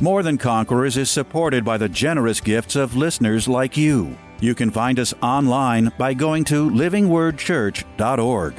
More Than Conquerors is supported by the generous gifts of listeners like you. You can find us online by going to livingwordchurch.org.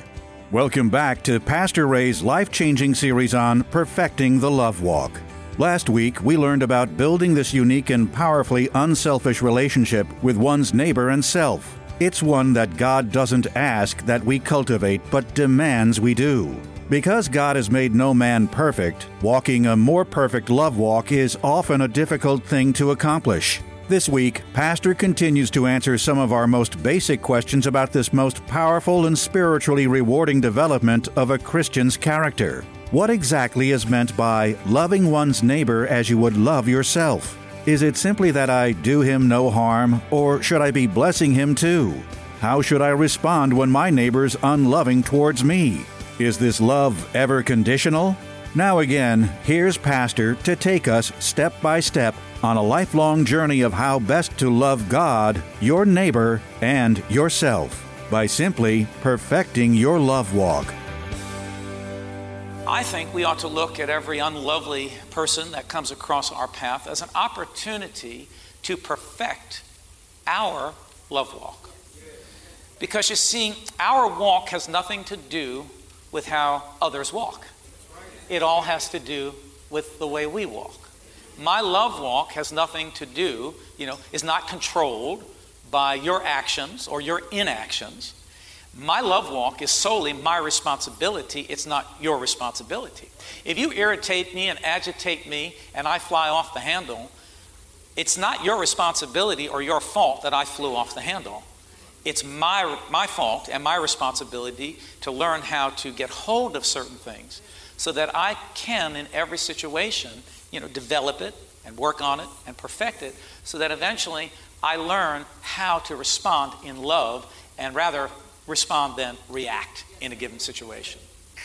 Welcome back to Pastor Ray's life changing series on perfecting the love walk. Last week, we learned about building this unique and powerfully unselfish relationship with one's neighbor and self. It's one that God doesn't ask that we cultivate, but demands we do. Because God has made no man perfect, walking a more perfect love walk is often a difficult thing to accomplish. This week, Pastor continues to answer some of our most basic questions about this most powerful and spiritually rewarding development of a Christian's character. What exactly is meant by loving one's neighbor as you would love yourself? Is it simply that I do him no harm, or should I be blessing him too? How should I respond when my neighbor's unloving towards me? Is this love ever conditional? Now again, here's Pastor to take us step by step on a lifelong journey of how best to love God, your neighbor, and yourself by simply perfecting your love walk. I think we ought to look at every unlovely person that comes across our path as an opportunity to perfect our love walk. Because you see, our walk has nothing to do with how others walk, it all has to do with the way we walk. My love walk has nothing to do, you know, is not controlled by your actions or your inactions. My love walk is solely my responsibility. It's not your responsibility. If you irritate me and agitate me and I fly off the handle, it's not your responsibility or your fault that I flew off the handle. It's my, my fault and my responsibility to learn how to get hold of certain things so that I can, in every situation, you know, develop it and work on it and perfect it so that eventually I learn how to respond in love and rather respond than react in a given situation.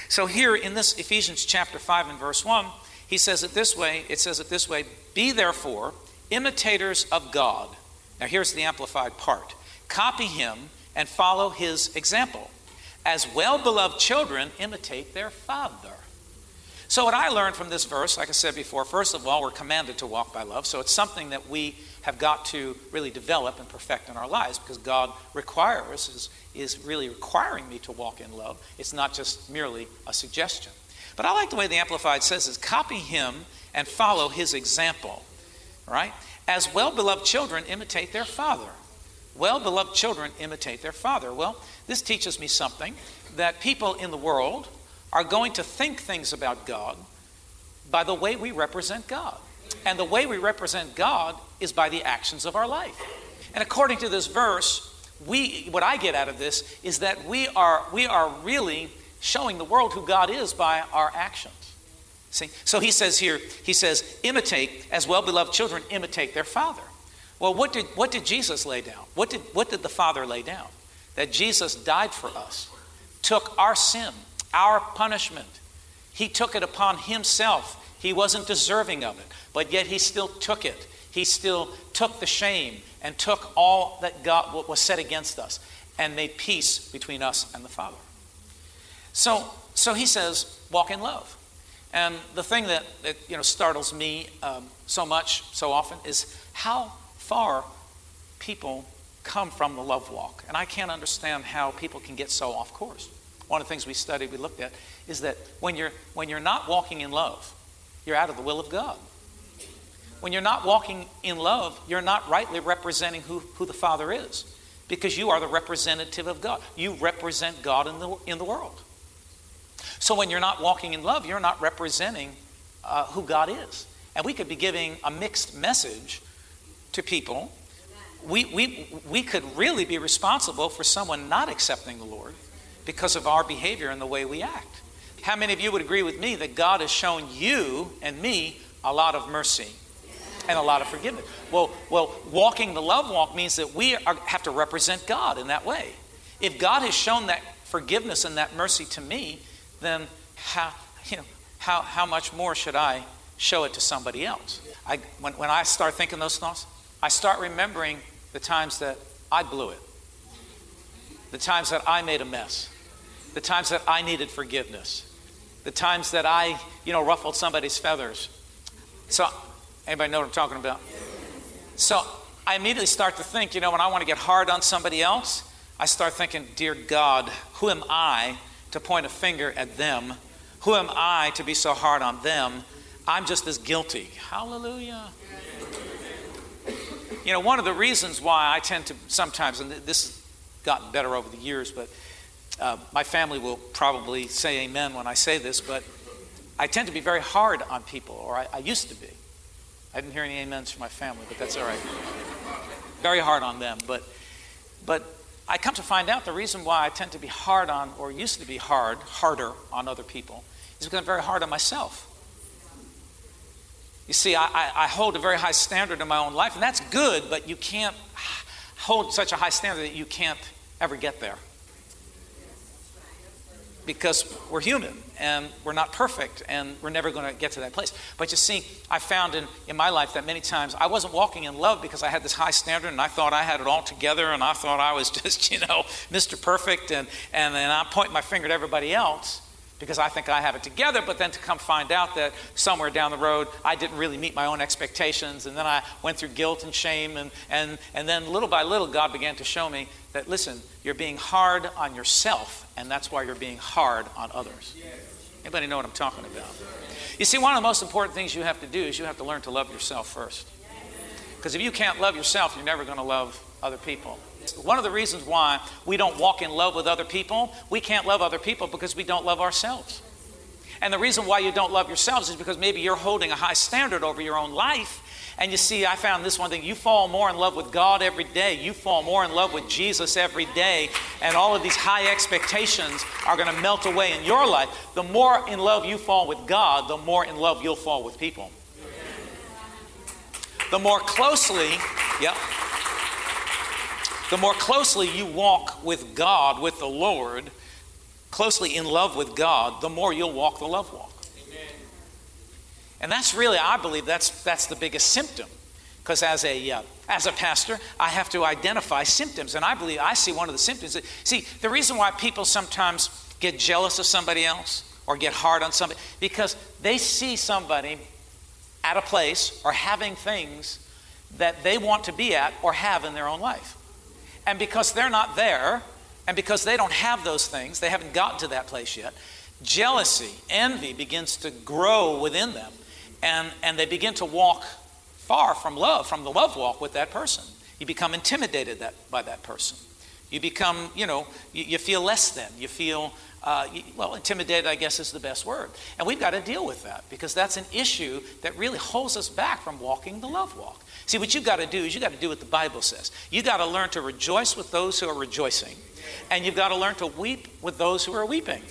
So here in this Ephesians chapter 5 and verse 1, he says it this way, it says it this way, be therefore imitators of God. Now here's the amplified part. Copy him and follow his example. As well-beloved children imitate their father. So, what I learned from this verse, like I said before, first of all, we're commanded to walk by love. So, it's something that we have got to really develop and perfect in our lives because God requires, is, is really requiring me to walk in love. It's not just merely a suggestion. But I like the way the Amplified says is copy him and follow his example. Right? As well beloved children imitate their father. Well beloved children imitate their father. Well, this teaches me something that people in the world, are going to think things about God by the way we represent God. And the way we represent God is by the actions of our life. And according to this verse, we what I get out of this is that we are we are really showing the world who God is by our actions. See? So he says here, he says, imitate as well beloved children imitate their father. Well, what did what did Jesus lay down? What did what did the Father lay down? That Jesus died for us, took our sin, our punishment. He took it upon himself. He wasn't deserving of it, but yet he still took it. He still took the shame and took all that God what was said against us and made peace between us and the Father. So, so he says, walk in love. And the thing that, that you know startles me um, so much, so often, is how far people come from the love walk. And I can't understand how people can get so off course one of the things we studied, we looked at, is that when you're, when you're not walking in love, you're out of the will of God. When you're not walking in love, you're not rightly representing who, who the Father is because you are the representative of God. You represent God in the, in the world. So when you're not walking in love, you're not representing uh, who God is. And we could be giving a mixed message to people. We, we, we could really be responsible for someone not accepting the Lord because of our behavior and the way we act. How many of you would agree with me that God has shown you and me a lot of mercy and a lot of forgiveness. Well, well, walking the love walk means that we are, have to represent God in that way. If God has shown that forgiveness and that mercy to me, then how, you know, how, how much more should I show it to somebody else? I, when, when I start thinking those thoughts, I start remembering the times that I blew it, the times that I made a mess, the times that I needed forgiveness, the times that I, you know, ruffled somebody's feathers. So, anybody know what I'm talking about? So, I immediately start to think, you know, when I want to get hard on somebody else, I start thinking, Dear God, who am I to point a finger at them? Who am I to be so hard on them? I'm just as guilty. Hallelujah. You know, one of the reasons why I tend to sometimes, and this has gotten better over the years, but uh, my family will probably say amen when I say this, but I tend to be very hard on people, or I, I used to be. I didn't hear any amens from my family, but that's all right. Very hard on them, but but I come to find out the reason why I tend to be hard on, or used to be hard, harder on other people, is because I'm very hard on myself. You see, I, I, hold a very high standard in my own life, and that's good, but you can't hold such a high standard that you can't ever get there. Because we're human and we're not perfect and we're never going to get to that place. But you see, I found in, in my life that many times I wasn't walking in love because I had this high standard and I thought I had it all together and I thought I was just, you know, Mr. Perfect and, and then I point my finger at everybody else because I think I have it together, but then to come find out that somewhere down the road I didn't really meet my own expectations, and then I went through guilt and shame, and, and, and then little by little God began to show me that, listen, you're being hard on yourself, and that's why you're being hard on others. Anybody know what I'm talking about? You see, one of the most important things you have to do is you have to learn to love yourself first. Because if you can't love yourself, you're never going to love other people. One of the reasons why we don't walk in love with other people, we can't love other people because we don't love ourselves. And the reason why you don't love yourselves is because maybe you're holding a high standard over your own life. And you see, I found this one thing you fall more in love with God every day. You fall more in love with Jesus every day. And all of these high expectations are going to melt away in your life. The more in love you fall with God, the more in love you'll fall with people. The more closely, yep, the more closely you walk with God, with the Lord, closely in love with God, the more you'll walk the love walk. Amen. And that's really, I believe, that's, that's the biggest symptom. Because as a, uh, as a pastor, I have to identify symptoms. And I believe I see one of the symptoms. That, see, the reason why people sometimes get jealous of somebody else or get hard on somebody, because they see somebody at a place or having things that they want to be at or have in their own life. And because they're not there, and because they don't have those things, they haven't gotten to that place yet, jealousy, envy begins to grow within them. And, and they begin to walk far from love, from the love walk with that person. You become intimidated that, by that person. You become, you know, you, you feel less than. You feel, uh, you, well, intimidated, I guess, is the best word. And we've got to deal with that because that's an issue that really holds us back from walking the love walk. See, what you've got to do is you've got to do what the Bible says. You've got to learn to rejoice with those who are rejoicing, and you've got to learn to weep with those who are weeping.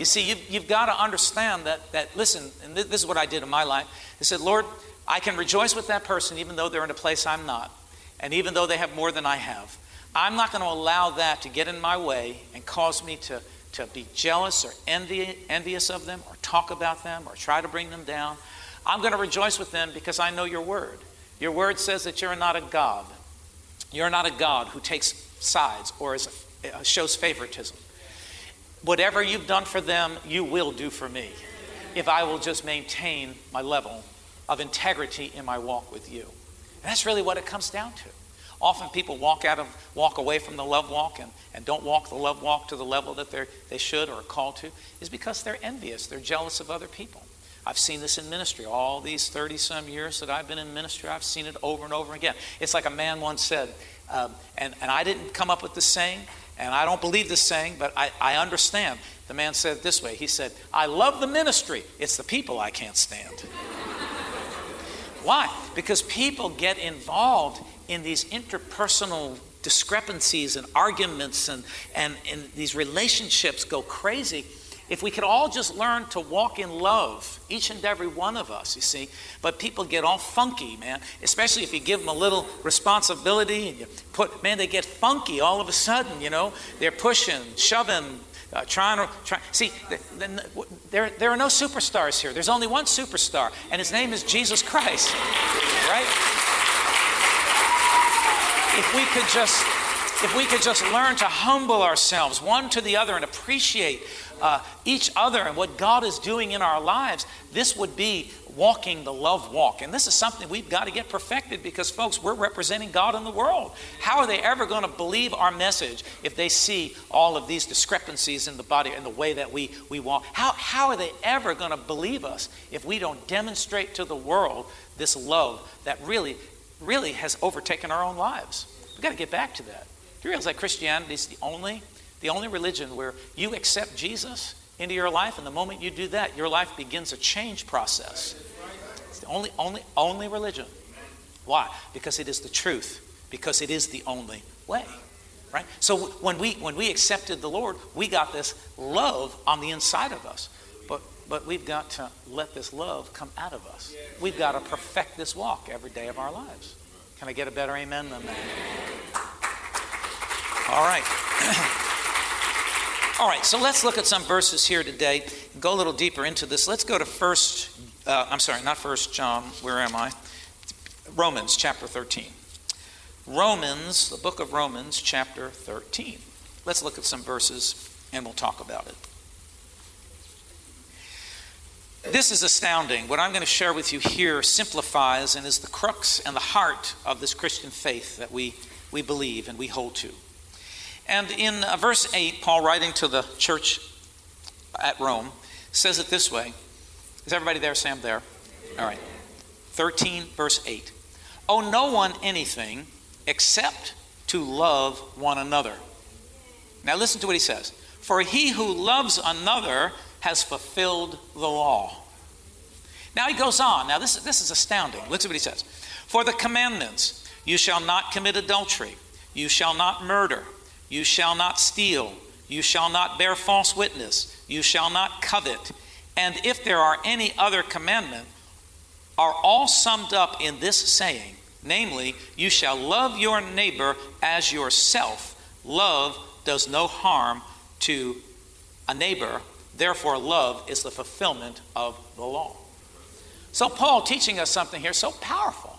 You see, you've, you've got to understand that, that listen, and this is what I did in my life. I said, Lord, I can rejoice with that person even though they're in a place I'm not, and even though they have more than I have. I'm not going to allow that to get in my way and cause me to, to be jealous or envy, envious of them or talk about them or try to bring them down. I'm going to rejoice with them because I know your word. Your word says that you're not a God. You're not a God who takes sides or is uh, shows favoritism. Whatever you've done for them, you will do for me if I will just maintain my level of integrity in my walk with you. And that's really what it comes down to. Often people walk out of walk away from the love walk and, and don't walk the love walk to the level that they they should or are called to, is because they're envious, they're jealous of other people. I've seen this in ministry. All these 30 some years that I've been in ministry, I've seen it over and over again. It's like a man once said, um, and, and I didn't come up with this saying, and I don't believe this saying, but I, I understand. The man said it this way He said, I love the ministry, it's the people I can't stand. Why? Because people get involved in these interpersonal discrepancies and arguments, and, and, and these relationships go crazy if we could all just learn to walk in love, each and every one of us, you see. But people get all funky, man, especially if you give them a little responsibility and you put, man, they get funky all of a sudden, you know. They're pushing, shoving, uh, trying to try. See, there, there are no superstars here. There's only one superstar, and his name is Jesus Christ, right? If we could just if we could just learn to humble ourselves one to the other and appreciate uh, each other and what God is doing in our lives, this would be walking the love walk. And this is something we've got to get perfected because, folks, we're representing God in the world. How are they ever going to believe our message if they see all of these discrepancies in the body and the way that we, we walk? How, how are they ever going to believe us if we don't demonstrate to the world this love that really, really has overtaken our own lives? We've got to get back to that. Do you realize that Christianity is the only, the only religion where you accept Jesus into your life, and the moment you do that, your life begins a change process. It's the only, only, only religion. Why? Because it is the truth. Because it is the only way. Right? So when we when we accepted the Lord, we got this love on the inside of us. But but we've got to let this love come out of us. We've got to perfect this walk every day of our lives. Can I get a better amen than that? All right. All right, so let's look at some verses here today. Go a little deeper into this. Let's go to first, uh, I'm sorry, not first John. Where am I? Romans chapter 13. Romans, the book of Romans, chapter 13. Let's look at some verses and we'll talk about it. This is astounding. What I'm going to share with you here simplifies and is the crux and the heart of this Christian faith that we, we believe and we hold to. And in uh, verse 8, Paul, writing to the church at Rome, says it this way. Is everybody there, Sam? There? All right. 13, verse 8. Owe no one anything except to love one another. Now listen to what he says. For he who loves another has fulfilled the law. Now he goes on. Now this, this is astounding. Listen to what he says. For the commandments, you shall not commit adultery, you shall not murder. You shall not steal. You shall not bear false witness. You shall not covet. And if there are any other commandment, are all summed up in this saying, namely, you shall love your neighbor as yourself. Love does no harm to a neighbor. Therefore, love is the fulfillment of the law. So, Paul teaching us something here so powerful,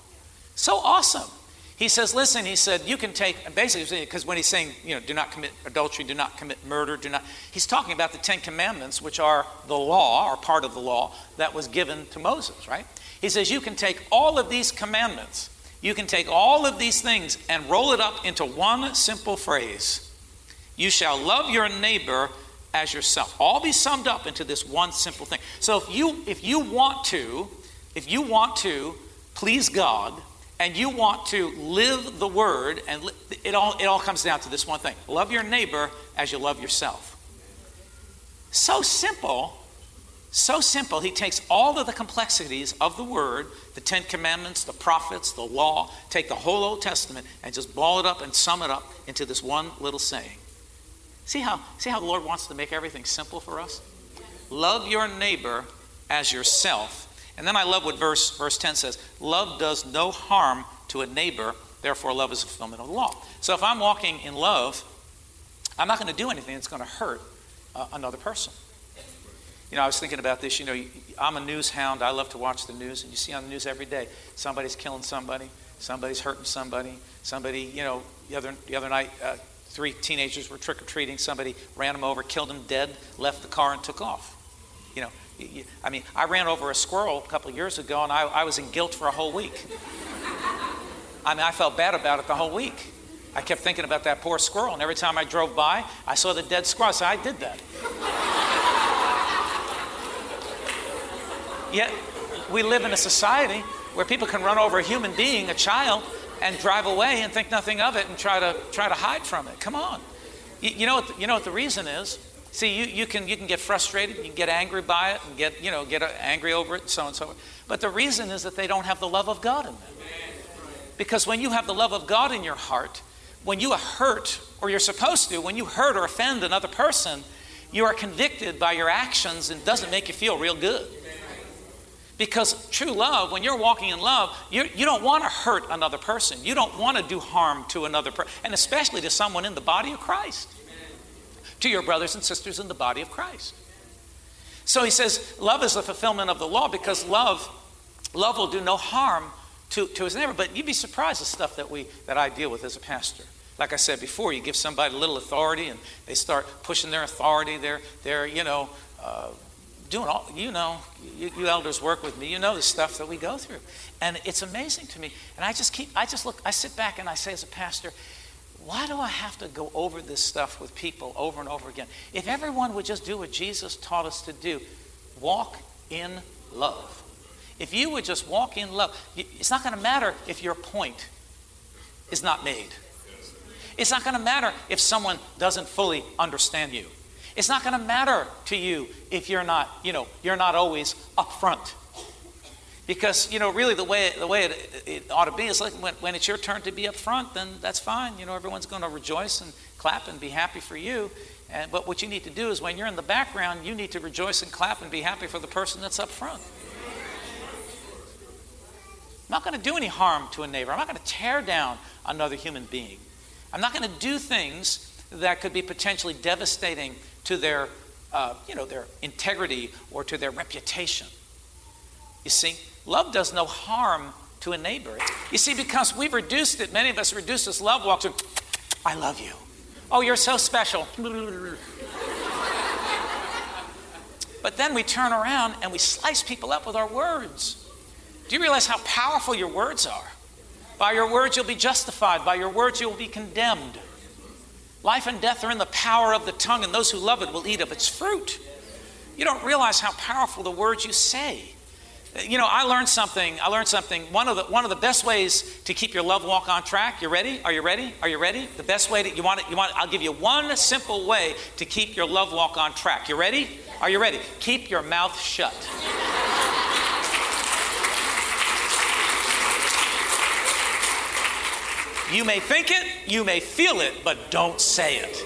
so awesome. He says, listen, he said, you can take, basically, because when he's saying, you know, do not commit adultery, do not commit murder, do not, he's talking about the Ten Commandments, which are the law, or part of the law, that was given to Moses, right? He says, you can take all of these commandments, you can take all of these things and roll it up into one simple phrase You shall love your neighbor as yourself. All be summed up into this one simple thing. So if you, if you want to, if you want to please God, and you want to live the word, and it all, it all comes down to this one thing love your neighbor as you love yourself. So simple, so simple. He takes all of the complexities of the word, the Ten Commandments, the prophets, the law, take the whole Old Testament and just ball it up and sum it up into this one little saying. See how, see how the Lord wants to make everything simple for us? Love your neighbor as yourself and then I love what verse, verse 10 says love does no harm to a neighbor, therefore, love is a fulfillment of the law. So if I'm walking in love, I'm not going to do anything that's going to hurt uh, another person. You know, I was thinking about this. You know, I'm a news hound. I love to watch the news, and you see on the news every day somebody's killing somebody, somebody's hurting somebody, somebody, you know, the other, the other night, uh, three teenagers were trick or treating. Somebody ran them over, killed them dead, left the car, and took off. You know, I mean, I ran over a squirrel a couple years ago and I, I was in guilt for a whole week. I mean, I felt bad about it the whole week. I kept thinking about that poor squirrel, and every time I drove by, I saw the dead squirrel. So I did that. Yet, we live in a society where people can run over a human being, a child, and drive away and think nothing of it and try to try to hide from it. Come on. You, you know, what the, you know what the reason is? See, you, you, can, you can get frustrated, you can get angry by it, and get, you know, get uh, angry over it, and so on and so. Forth. But the reason is that they don't have the love of God in them. Because when you have the love of God in your heart, when you are hurt, or you're supposed to, when you hurt or offend another person, you are convicted by your actions and doesn't make you feel real good. Because true love, when you're walking in love, you, you don't want to hurt another person. You don't want to do harm to another person, and especially to someone in the body of Christ, to your brothers and sisters in the body of Christ. So he says, love is the fulfillment of the law because love, love will do no harm to, to his neighbor. But you'd be surprised the stuff that we that I deal with as a pastor. Like I said before, you give somebody a little authority and they start pushing their authority. They're, they're you know, uh, doing all, you know, you, you, elders work with me. You know the stuff that we go through. And it's amazing to me. And I just keep, I just look, I sit back and I say as a pastor, why do I have to go over this stuff with people over and over again? If everyone would just do what Jesus taught us to do, walk in love. If you would just walk in love, it's not going to matter if your point is not made. It's not going to matter if someone doesn't fully understand you. It's not going to matter to you if you're not, you know, you're not always upfront. Because, you know, really the way, the way it, it ought to be is like when, when it's your turn to be up front, then that's fine. You know, everyone's going to rejoice and clap and be happy for you. And, but what you need to do is when you're in the background, you need to rejoice and clap and be happy for the person that's up front. I'm not going to do any harm to a neighbor. I'm not going to tear down another human being. I'm not going to do things that could be potentially devastating to their, uh, you know, their integrity or to their reputation. You see, love does no harm to a neighbor. You see, because we've reduced it, many of us reduce this love walk to, I love you. Oh, you're so special. but then we turn around and we slice people up with our words. Do you realize how powerful your words are? By your words, you'll be justified. By your words, you'll be condemned. Life and death are in the power of the tongue, and those who love it will eat of its fruit. You don't realize how powerful the words you say. You know, I learned something. I learned something. One of the one of the best ways to keep your love walk on track. You ready? Are you ready? Are you ready? The best way that you want it. You want. I'll give you one simple way to keep your love walk on track. You ready? Are you ready? Keep your mouth shut. You may think it, you may feel it, but don't say it.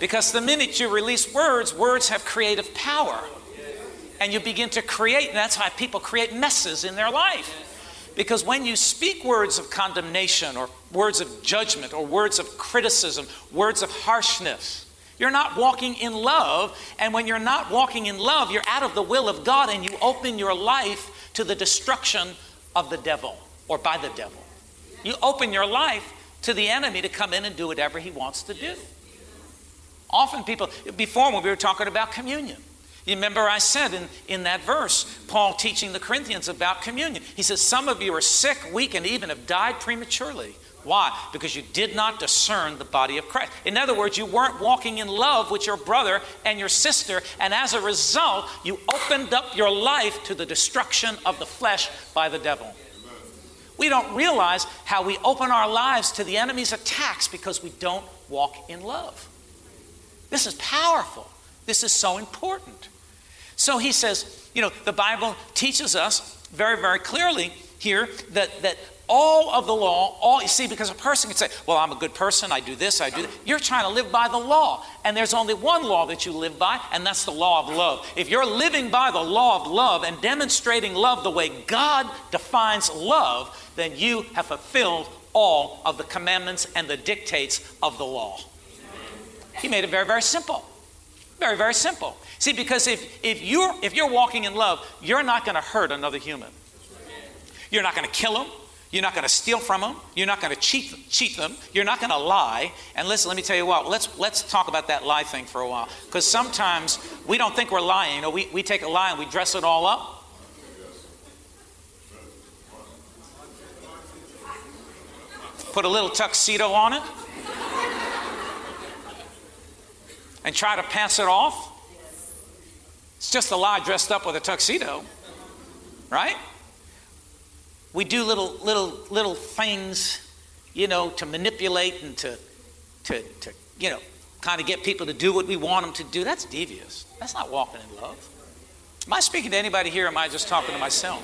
Because the minute you release words, words have creative power. And you begin to create, and that's why people create messes in their life. Because when you speak words of condemnation or words of judgment or words of criticism, words of harshness, you're not walking in love. And when you're not walking in love, you're out of the will of God and you open your life to the destruction of the devil or by the devil. You open your life to the enemy to come in and do whatever he wants to do. Often people, before when we were talking about communion, you remember I said in, in that verse, Paul teaching the Corinthians about communion. He says, Some of you are sick, weak, and even have died prematurely. Why? Because you did not discern the body of Christ. In other words, you weren't walking in love with your brother and your sister, and as a result, you opened up your life to the destruction of the flesh by the devil. We don't realize how we open our lives to the enemy's attacks because we don't walk in love. This is powerful. This is so important. So he says, you know, the Bible teaches us very, very clearly here that, that all of the law, all you see, because a person can say, Well, I'm a good person, I do this, I do that. You're trying to live by the law. And there's only one law that you live by, and that's the law of love. If you're living by the law of love and demonstrating love the way God defines love, then you have fulfilled all of the commandments and the dictates of the law. He made it very, very simple. Very, very simple. See, because if, if, you're, if you're walking in love, you're not going to hurt another human. You're not going to kill them. You're not going to steal from them. You're not going to cheat, cheat them. You're not going to lie. And listen, let me tell you what, let's, let's talk about that lie thing for a while. Because sometimes we don't think we're lying. You know, we, we take a lie and we dress it all up. Put a little tuxedo on it. And try to pass it off. It's just a lie dressed up with a tuxedo. Right? we do little little little things, you know, to manipulate and to to to you know kind of get people to do what we want them to do. That's devious. That's not walking in love. Am I speaking to anybody here? am I just talking to myself?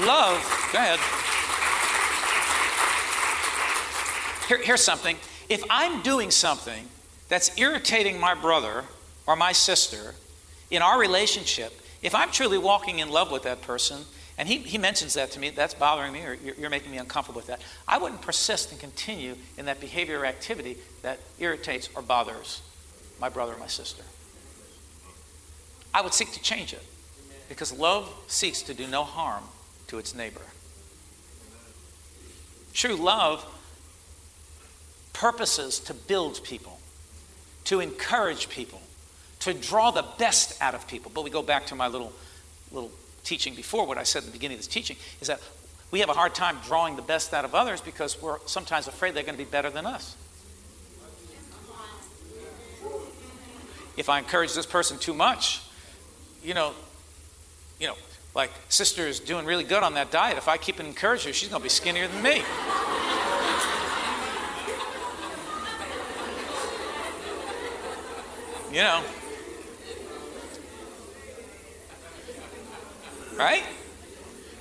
Love. Go ahead. Here, here's something. If I'm doing something that's irritating my brother or my sister in our relationship, if I'm truly walking in love with that person, and he, he mentions that to me, that's bothering me, or you're, you're making me uncomfortable with that, I wouldn't persist and continue in that behavior or activity that irritates or bothers my brother or my sister. I would seek to change it because love seeks to do no harm to its neighbor. True love purposes to build people, to encourage people, to draw the best out of people. But we go back to my little, little teaching before, what I said at the beginning of this teaching, is that we have a hard time drawing the best out of others because we're sometimes afraid they're going to be better than us. If I encourage this person too much, you know, you know, like sister is doing really good on that diet. If I keep encouraging her, she's going to be skinnier than me. You know. Right?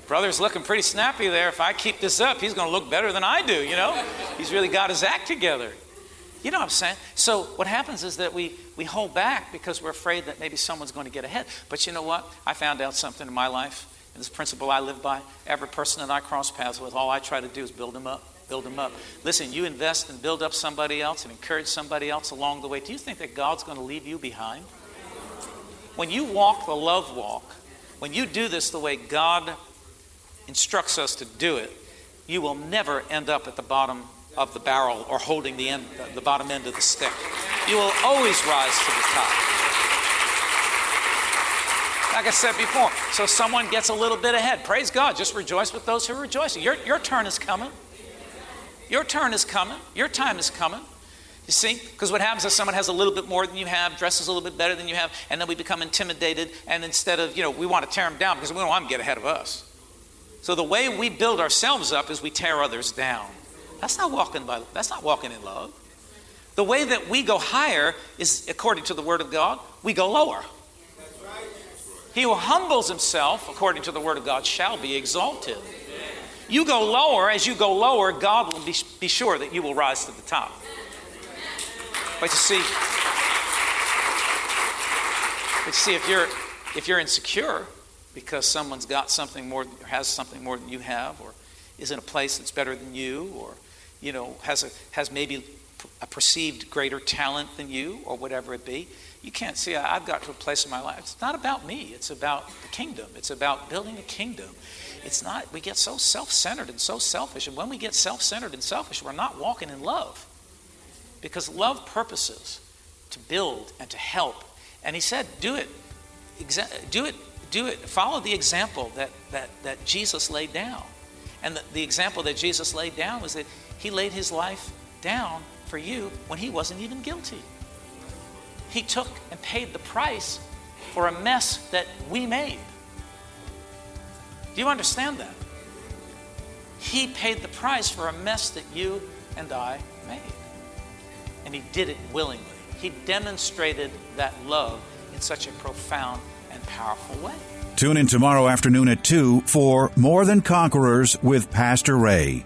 Brother's looking pretty snappy there. If I keep this up, he's going to look better than I do, you know? He's really got his act together. You know what I'm saying? So what happens is that we, we hold back because we're afraid that maybe someone's going to get ahead. But you know what? I found out something in my life, and this principle I live by. Every person that I cross paths with, all I try to do is build them up, build them up. Listen, you invest and build up somebody else and encourage somebody else along the way. Do you think that God's going to leave you behind? When you walk the love walk, when you do this the way God instructs us to do it, you will never end up at the bottom of the barrel or holding the end, the bottom end of the stick. You will always rise to the top. Like I said before, so someone gets a little bit ahead. Praise God. Just rejoice with those who are rejoicing. Your, your turn is coming. Your turn is coming. Your time is coming. You see? Because what happens is someone has a little bit more than you have, dresses a little bit better than you have, and then we become intimidated, and instead of, you know, we want to tear them down because we don't want them to get ahead of us. So the way we build ourselves up is we tear others down. That's not walking by that's not walking in love. The way that we go higher is according to the word of God, we go lower. He who humbles himself, according to the word of God, shall be exalted. You go lower, as you go lower, God will be, be sure that you will rise to the top. But you see, but you see, if you're if you're insecure because someone's got something more or has something more than you have, or is in a place that's better than you, or you know has a has maybe a perceived greater talent than you, or whatever it be, you can't see. I've got to a place in my life. It's not about me. It's about the kingdom. It's about building a kingdom. It's not. We get so self-centered and so selfish, and when we get self-centered and selfish, we're not walking in love. Because love purposes to build and to help. And he said, do it. Do it. Do it. Follow the example that, that, that Jesus laid down. And the, the example that Jesus laid down was that he laid his life down for you when he wasn't even guilty. He took and paid the price for a mess that we made. Do you understand that? He paid the price for a mess that you and I made and he did it willingly. He demonstrated that love in such a profound and powerful way. Tune in tomorrow afternoon at 2 for More Than Conquerors with Pastor Ray.